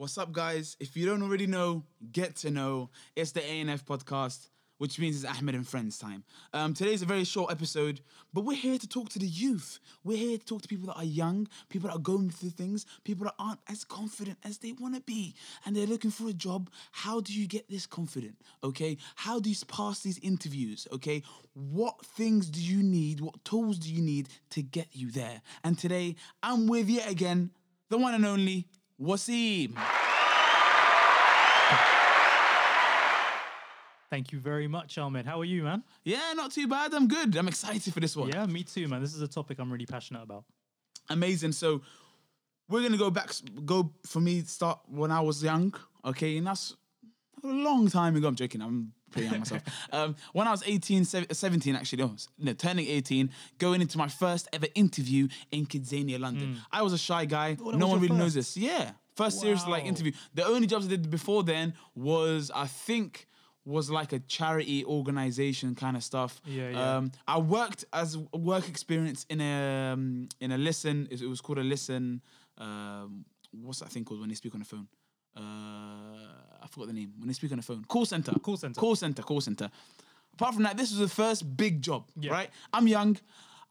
What's up, guys? If you don't already know, get to know. It's the ANF podcast, which means it's Ahmed and Friends time. Um, today's a very short episode, but we're here to talk to the youth. We're here to talk to people that are young, people that are going through things, people that aren't as confident as they want to be, and they're looking for a job. How do you get this confident? Okay, how do you pass these interviews? Okay, what things do you need? What tools do you need to get you there? And today, I'm with yet again the one and only Waseem. Thank you very much, Ahmed. How are you, man? Yeah, not too bad. I'm good. I'm excited for this one. Yeah, me too, man. This is a topic I'm really passionate about. Amazing. So we're gonna go back. Go for me. Start when I was young. Okay, and that's a long time ago. I'm joking. I'm pretty young myself. um, when I was 18, 17, actually, no, no, turning 18, going into my first ever interview in Kidzania, London. I was a shy guy. Oh, no one really knows this. Yeah, first serious like interview. The only jobs I did before then was I think was like a charity organization kind of stuff. Yeah, yeah. Um, I worked as a work experience in a um, in a listen. It was called a listen. Um, what's that thing called when they speak on the phone? Uh, forgot the name. When they speak on the phone, call center. Call center. Call center. Call center. Apart from that, this was the first big job. Yeah. Right. I'm young.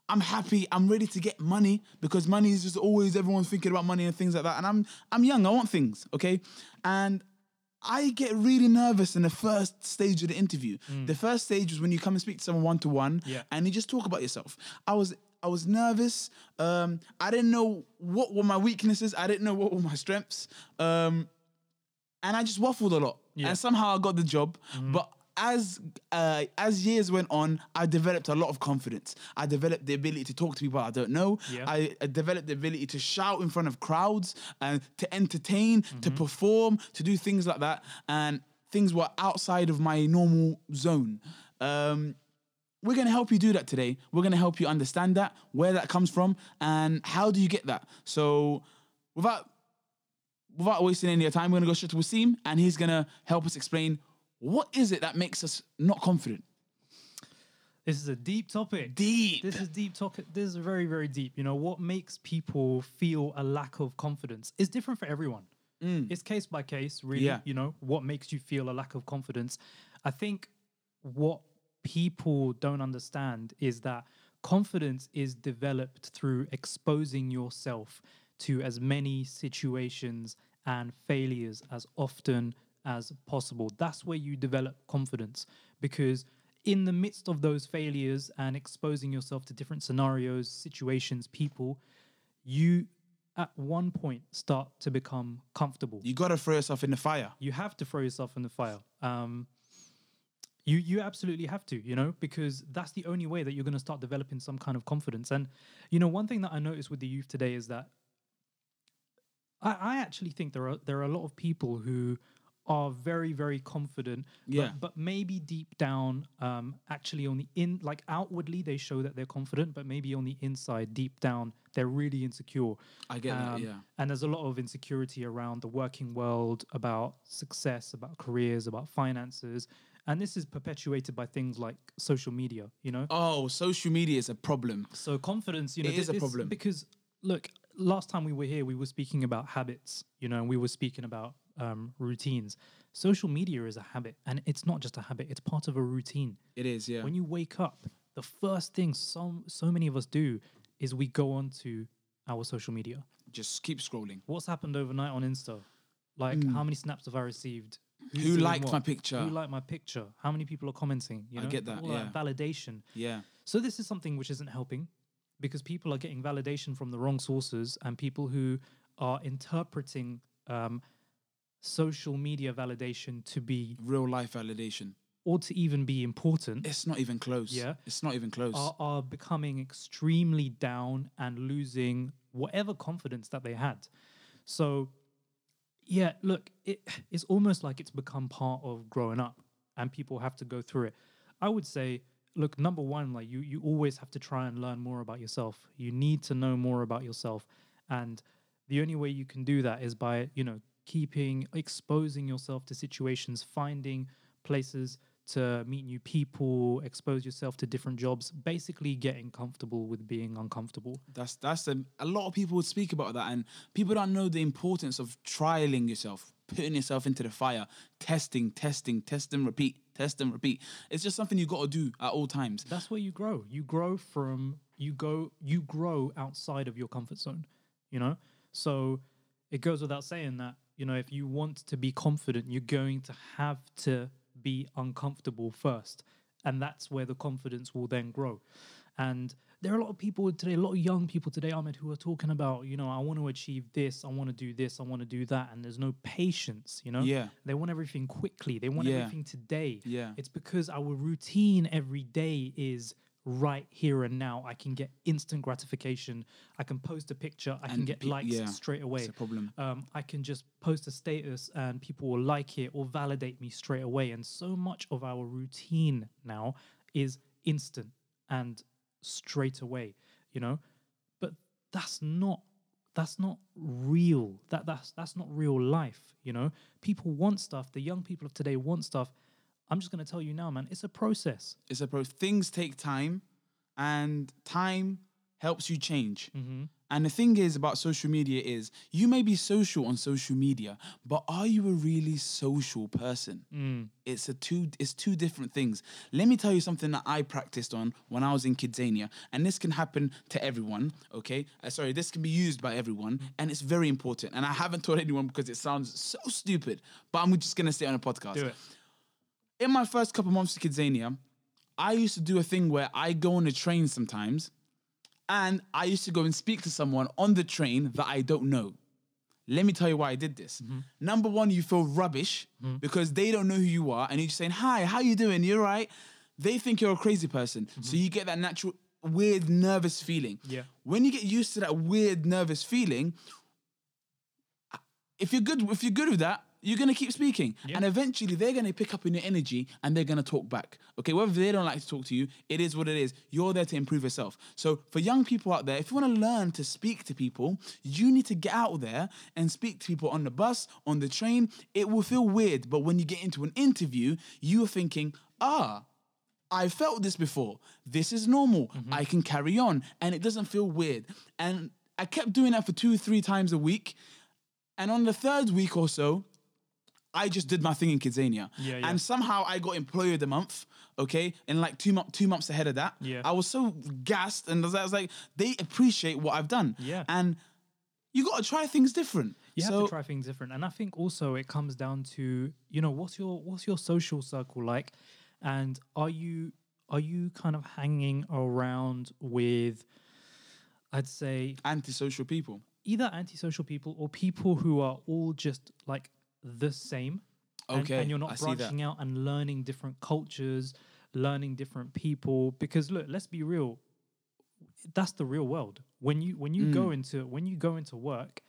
I'm happy. I'm ready to get money because money is just always everyone's thinking about money and things like that. And I'm I'm young. I want things. Okay. And I get really nervous in the first stage of the interview. The first stage was when you come and speak to someone one to one, and you just talk about yourself. I was I was nervous. Um, I didn't know what were my weaknesses. I didn't know what were my strengths. Um, and I just waffled a lot. Yeah. And somehow I got the job. But as uh, as years went on, I developed a lot of confidence. I developed the ability to talk to people I don't know. Yeah. I, I developed the ability to shout in front of crowds and to entertain, to perform, to do things like that. And things were outside of my normal zone. Um, we're going to help you do that today. We're going to help you understand that, where that comes from, and how do you get that. So, without without wasting any of your time, we're going to go straight to Waseem, and he's going to help us explain what is it that makes us not confident. This is a deep topic. Deep. This is deep topic. This is very, very deep. You know, what makes people feel a lack of confidence is different for everyone. It's case by case, really. Mm. Yeah. You know, what makes you feel a lack of confidence. I think what people don't understand is that confidence is developed through exposing yourself to as many situations and failures as often as possible. That's where you develop confidence because in the midst of those failures and exposing yourself to different scenarios, situations, people, you at one point start to become comfortable You got to throw yourself in the fire. you have to throw yourself in the fire. Um, you you absolutely have to, you know, because that's the only way that you're going to start developing some kind of confidence. And you know, one thing that I noticed with the youth today is that I, I actually think there are there are a lot of people who are very very confident, Yeah. but, but maybe deep down, um, actually on the in like outwardly they show that they're confident, but maybe on the inside, deep down, they're really insecure. I get that, yeah. And there's a lot of insecurity around the working world, about success, about careers, about finances. And this is perpetuated by things like social media, you know? Oh, social media is a problem. So confidence, you know, is a problem. because look, last time we were here, we were speaking about habits, you know, and we were speaking about um, routines. Social media is a habit, and it's not just a habit; it's part of a routine. It is, yeah. When you wake up, the first thing so so many of us do is we go on to our social media. Just keep scrolling. What's happened overnight on Insta? Like, how many snaps have I received? Who's. Who doing liked my picture? Who liked my picture? How many people are commenting? You I get that, All yeah. validation. Yeah. So this is something which isn't helping because people are getting validation from the wrong sources and people who are interpreting um, social media validation to be Real life validation. or to even be important It's not even close. Yeah. It's not even close. are, are becoming extremely down and losing whatever confidence that they had. So, yeah, look, it, it's almost like it's become part of growing up and people have to go through it. I would say, look, number one, like you, you always have to try and learn more about yourself. You need to know more about yourself. And the only way you can do that is by, you know, keeping, exposing yourself to situations, finding places to meet new people, expose yourself to different jobs, basically getting comfortable with being uncomfortable. That's that's a, a lot of people would speak about that, and people don't know the importance of trialing yourself, putting yourself into the fire, testing, testing, test and repeat, test and repeat. It's just something you got to do at all times. That's where you grow. You grow from you go you grow outside of your comfort zone, you know? So it goes without saying that, you know, if you want to be confident, you're going to have to be uncomfortable first. And that's where the confidence will then grow. And there are a lot of people today, a lot of young people today, Ahmed, who are talking about, you know, I want to achieve this, I want to do this, I want to do that. And there's no patience, you know? Yeah. They want everything quickly, they want Yeah. everything today. Yeah. It's because our routine every day is right here and now. I can get instant gratification. I can post a picture, I can get pe- likes yeah, straight away. It's a problem. Um, I can just post a status and people will like it or validate me straight away. And so much of our routine now is instant and straight away, you know? But that's not that's not real. That that's that's not real life, you know? People want stuff. The young people of today want stuff. I'm just gonna tell you now, man, it's a process. It's a process. Things take time, and time helps you change. Mm-hmm. And the thing is about social media is you may be social on social media, but are you a really social person? Mm. It's a two it's two different things. Let me tell you something that I practiced on when I was in Kidzania, and this can happen to everyone. Okay, uh, sorry, this can be used by everyone, and it's very important. And I haven't told anyone because it sounds so stupid, but I'm just gonna say it on a podcast Do it. in my first couple months of Kidzania, I used to do a thing where I go on a train sometimes and I used to go and speak to someone on the train that I don't know. Let me tell you why I did this. Mm-hmm. Number one, you feel rubbish mm-hmm. because they don't know who you are and you're just saying, Hi, how you doing? You're right. They think you're a crazy person. So mm-hmm. you get that natural weird nervous feeling. Yeah. When you get used to that weird nervous feeling, if you're good if you're good with that you're gonna keep speaking and eventually they're gonna pick up on your energy and they're gonna talk back okay whether they don't like to talk to you it is what it is you're there to improve yourself so for young people out there if you want to learn to speak to people you need to get out there and speak to people on the bus on the train it will feel weird but when you get into an interview you're thinking ah I felt this before. This is normal. I can carry on. And it doesn't feel weird. And I kept doing that for two, three times a week. And on the third week or so, I just did my thing in Kidzania. Yeah, yeah. And somehow I got employee of the month, okay? And like two, mo- two months ahead of that. Yeah. I was so gassed and I was, I was like, they appreciate what I've done. Yeah. And you got to try things different. You so, have to try things different, and I think also it comes down to you know what's your what's your social circle like, and are you are you kind of hanging around with, I'd say antisocial people. either antisocial people or people who are all just like the same. and- Okay, and, you're not that. branching out and learning different cultures, learning different people. Because look, let's be real, that's the real world. When you when you Mm. go into when you go into work,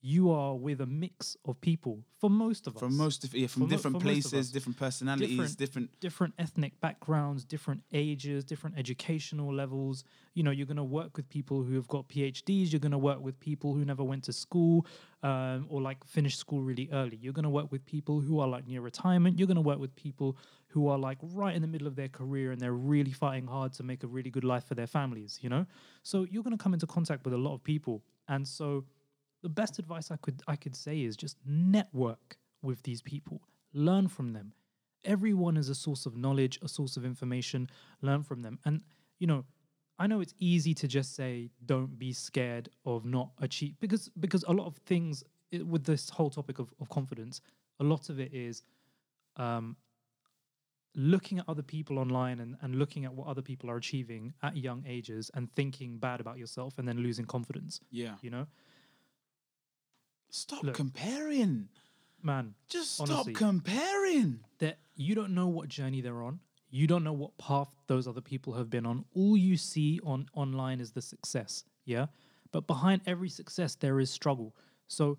you are with a mix of people for most of us. From most of, yeah, from, different for most of us. places, different personalities, Different- different different ethnic backgrounds, different ages, different educational levels. You know, you're going to work with people who have got PhDs. You're going to work with people who never went to school um, or like finished school really early. You're going to work with people who are like near retirement. You're going to work with people who are like right in the middle of their career and they're really fighting hard to make a really good life for their families. You know, so you're going to come into contact with a lot of people, and so the best advice I could I could say is just network with these people, learn from them. Everyone is a source of knowledge, a source of information. Learn from them, and you know, I know it's easy to just say don't be scared of not achieve because because a lot of things i- with this whole topic of, of confidence, a lot of it is um, looking at other people online and, and looking at what other people are achieving at young ages and thinking bad about yourself and then losing confidence. yeah. You know, Stop Look. comparing. man, Just stop honestly. comparing. that you don't know what journey they're on. You don't know what path those other people have been on. All you see on online is the success, yeah? But behind every success there is struggle. So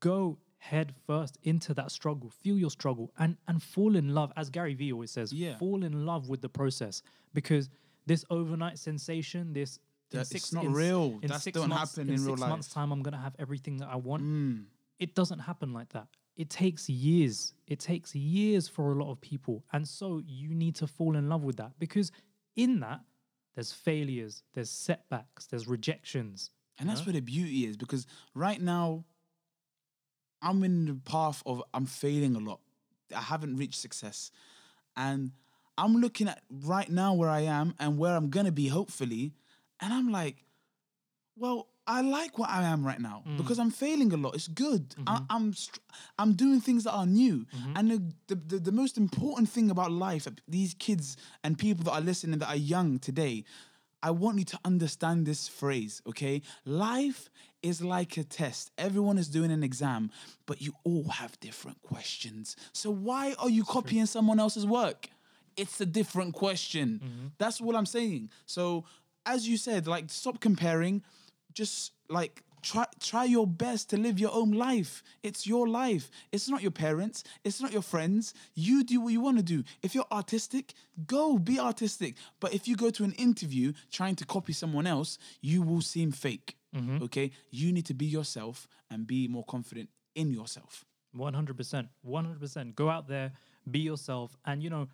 go head first into that struggle, feel your struggle and and fall in love as Gary Vee always says, Yeah. fall in love with the process because this overnight sensation, this That- six- it's not in real. In That six don't months, happen in in real six life. months time I'm going to have everything that I want Mm. it doesn't happen like that. it takes years. It takes years for a lot of people. And so you need to fall in love with that because in that, there's failures, there's setbacks, there's rejections. And that's where the beauty is because right now, I'm in the path of I'm failing a lot. I haven't reached success. And I'm looking at right now where I am and where I'm going to be, hopefully. And I'm like, well, I like what I am right now mm. because I'm failing a lot. It's good. I, mm-hmm. I'm str- I'm doing things that are new. Mm-hmm. And the, the, the, the most important thing about life, these kids and people that are listening that are young today, I want you to understand this phrase, okay? Life is like a test. Everyone is doing an exam, but you all have different questions. So why are you copying someone else's work? It's a different question. Mm-hmm. That's what I'm saying. So as you said, like stop comparing. Just like try try your best to live your own life. It's your life. It's not your parents. It's not your friends. You do what you want to do. If you're artistic, go be artistic. But if you go to an interview trying to copy someone else, you will seem fake. Mm-hmm. Okay? You need to be yourself and be more confident in yourself. 100%. 100%. Go out there, be yourself, and, you know,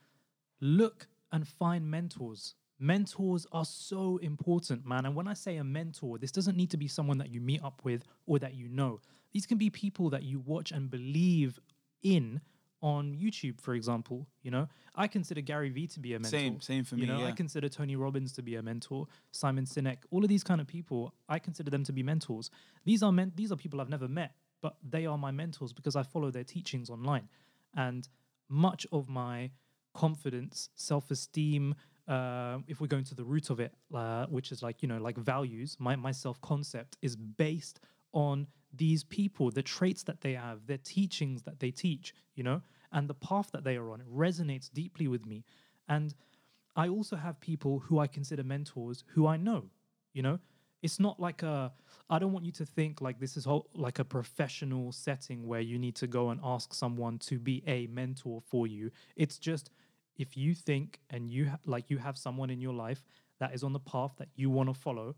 look and find mentors. Mentors are so important, man. And when I say a mentor, this doesn't need to be someone that you meet up with or that you know. These can be people that you watch and believe in on YouTube, for example. You know, I consider Gary Vee to be a mentor. Same- same for me. you know, I consider Tony Robbins to be a mentor, Simon Sinek, all of these kind of people, I consider them to be mentors. These are men- these are people I've never met, but they are my mentors because I follow their teachings online. And much of my confidence, self-esteem, uh, if we're going to the root of it, uh, which is like, you know, like values, my, my self-concept is based on these people, the traits that they have, their teachings that they teach, you know, and the path that they are on. It resonates deeply with me. And I also have people who I consider mentors who I know, you know, it's not like a i don't want you to think like this is whole, like a professional setting where you need to go and ask someone to be a mentor for you it's just if you think and you ha- like you have someone in your life that is on the path that you want to follow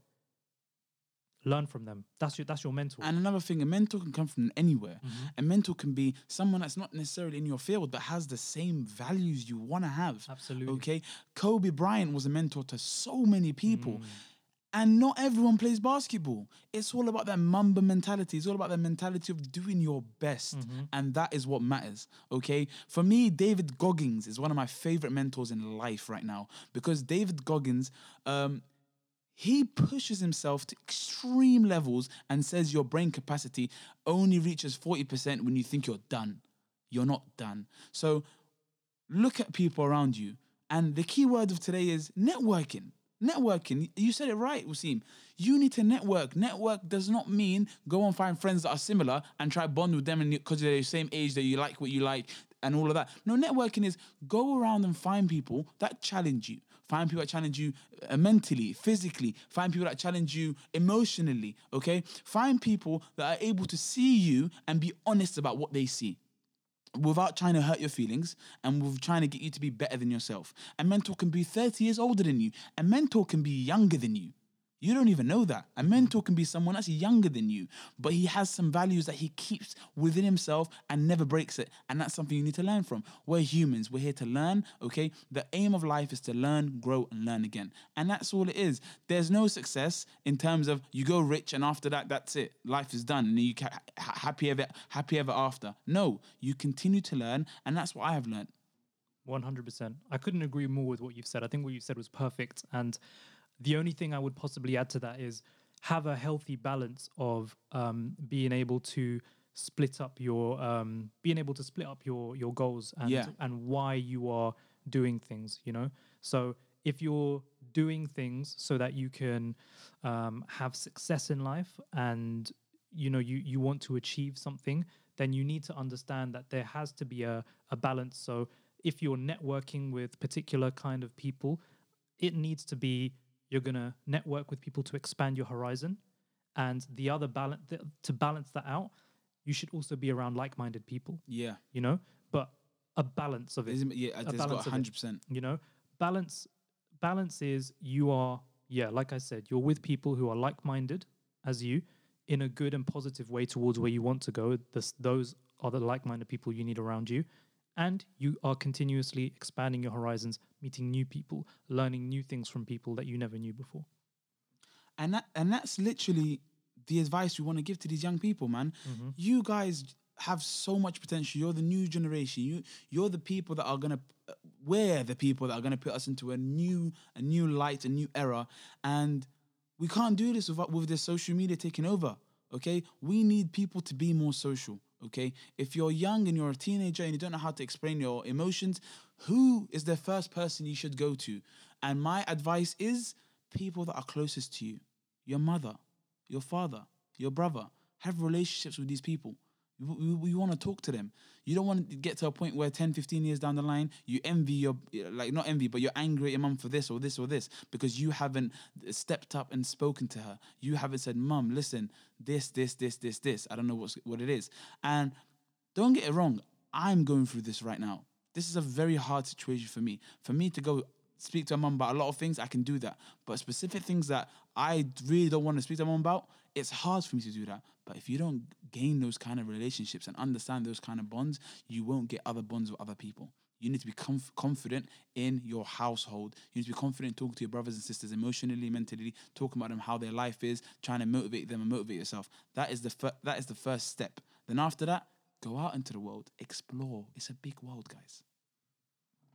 learn from them that's your that's your mentor And another thing, a mentor can come from anywhere. Mm-hmm. A mentor can be someone that's not necessarily in your field, but has the same values you want to have. Absolutely. Okay. Kobe Bryant was a mentor to so many people. Mm. And not everyone plays basketball. It's all about that Mamba mentality. It's all about the mentality of doing your best. And that is what matters. Okay. For me, David Goggins is one of my favorite mentors in life right now because David Goggins, um, he pushes himself to extreme levels and says your brain capacity only reaches 40% when you think you're done. You're not done. So look at people around you. And the key word of today is networking. Networking. You said it right, Waseem. You need to network. Network does not mean go and find friends that are similar and try bond with them because they're the same age that you like what you like and all of that. No, networking is go around and find people that challenge you. Find people that challenge you uh, mentally, physically. Find people that challenge you emotionally. Okay. Find people that are able to see you and be honest about what they see without trying to hurt your feelings and with trying to get you to be better than yourself. A mentor can be 30 years older than you. A mentor can be younger than you. You don't even know that. A mentor can be someone that's younger than you, but he has some values that he keeps within himself and never breaks it. And that's something you need to learn from. We're humans. We're here to learn, okay? The aim of life is to learn, grow, and learn again. And that's all it is. There's no success in terms of you go rich and after that, that's it. Life is done and you ca- happy ever, happy ever after. No, you continue to learn, and that's what I have learned. 100%. I couldn't agree more with what you've said. I think what you said was perfect. And the only thing I would possibly add to that is have a healthy balance of um, being able to split up your um, being able to split up your your goals and Yeah. and why you are doing things you know so if you're doing things so that you can um, have success in life and you know you you want to achieve something then you need to understand that there has to be a, a balance so if you're networking with particular kind of people it needs to be you're going to network with people to expand your horizon and the other balance to balance that out you should also be around like-minded people Yeah. you know but a balance of it Isn't- Yeah, it's got balance of it. 100%. you know balance balance is you are yeah like i said you're with people who are like-minded as you in a good and positive way towards where you want to go. This, those are the like minded people you need around you. And you are continuously expanding your horizons, meeting new people, learning new things from people that you never knew before. and that and that's literally the advice we want to give to these young people man. Mm-hmm. You guys have so much potential. You're the new generation. You you're the people that are going to we're the people that are going to put us into a new a new light a new era. And we can't do this without with this social media taking over okay? We need people to be more social okay? If you're young and you're a teenager and you don't know how to explain your emotions who is the first person you should go to? And my advice is people that are closest to you your mother your father your brother have relationships with these people you, want to talk to them. You don't want to get to a point where 10 15 years down the line you envy your like not envy but you're angry at your mum for this or this or this because you haven't stepped up and spoken to her. You haven't said mum listen this this this this this. I don't know what's what it is. And don't get it wrong i'm going through this right now. This is a very hard situation for me. For me to go speak to a mum about a lot of things i can do that. But specific things that i really don't want to speak to my mum about it's hard for me to do that but if you don't gain those kind of relationships and understand those kind of bonds you won't get other bonds with other people you need to be conf- confident in your household. You need to be confident talking to your brothers and sisters emotionally, mentally, talking about them how their life is, trying to motivate them and motivate yourself. That is the fir- that is the first step. Then after that, go out into the world, explore. It's a big world, guys.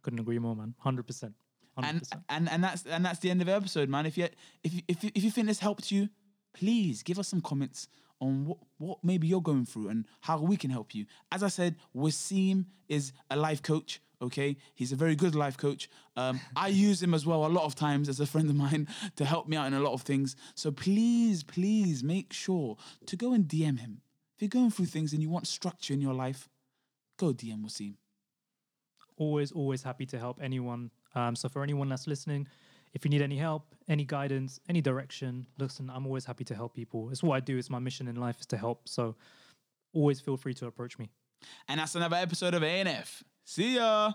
Couldn't agree more, man. 100%. 100%. And and and that's and that's the end of the episode, man. If you if you, if you, if you think this helped you, please give us some comments on what, what maybe you're going through and how we can help you. As I said, Waseem is a life coach. Okay, he's a very good life coach. Um, I use him as well a lot of times as a friend of mine to help me out in a lot of things. So please, please make sure to go and DM him. If you're going through things and you want structure in your life, go DM Waseem. always, always happy to help anyone. Um, so for anyone that's listening, if you need any help, any guidance, any direction, listen, I'm always happy to help people. It's what I do. It's my mission in life is to help. So always feel free to approach me. And that's another episode of ANF. See ya.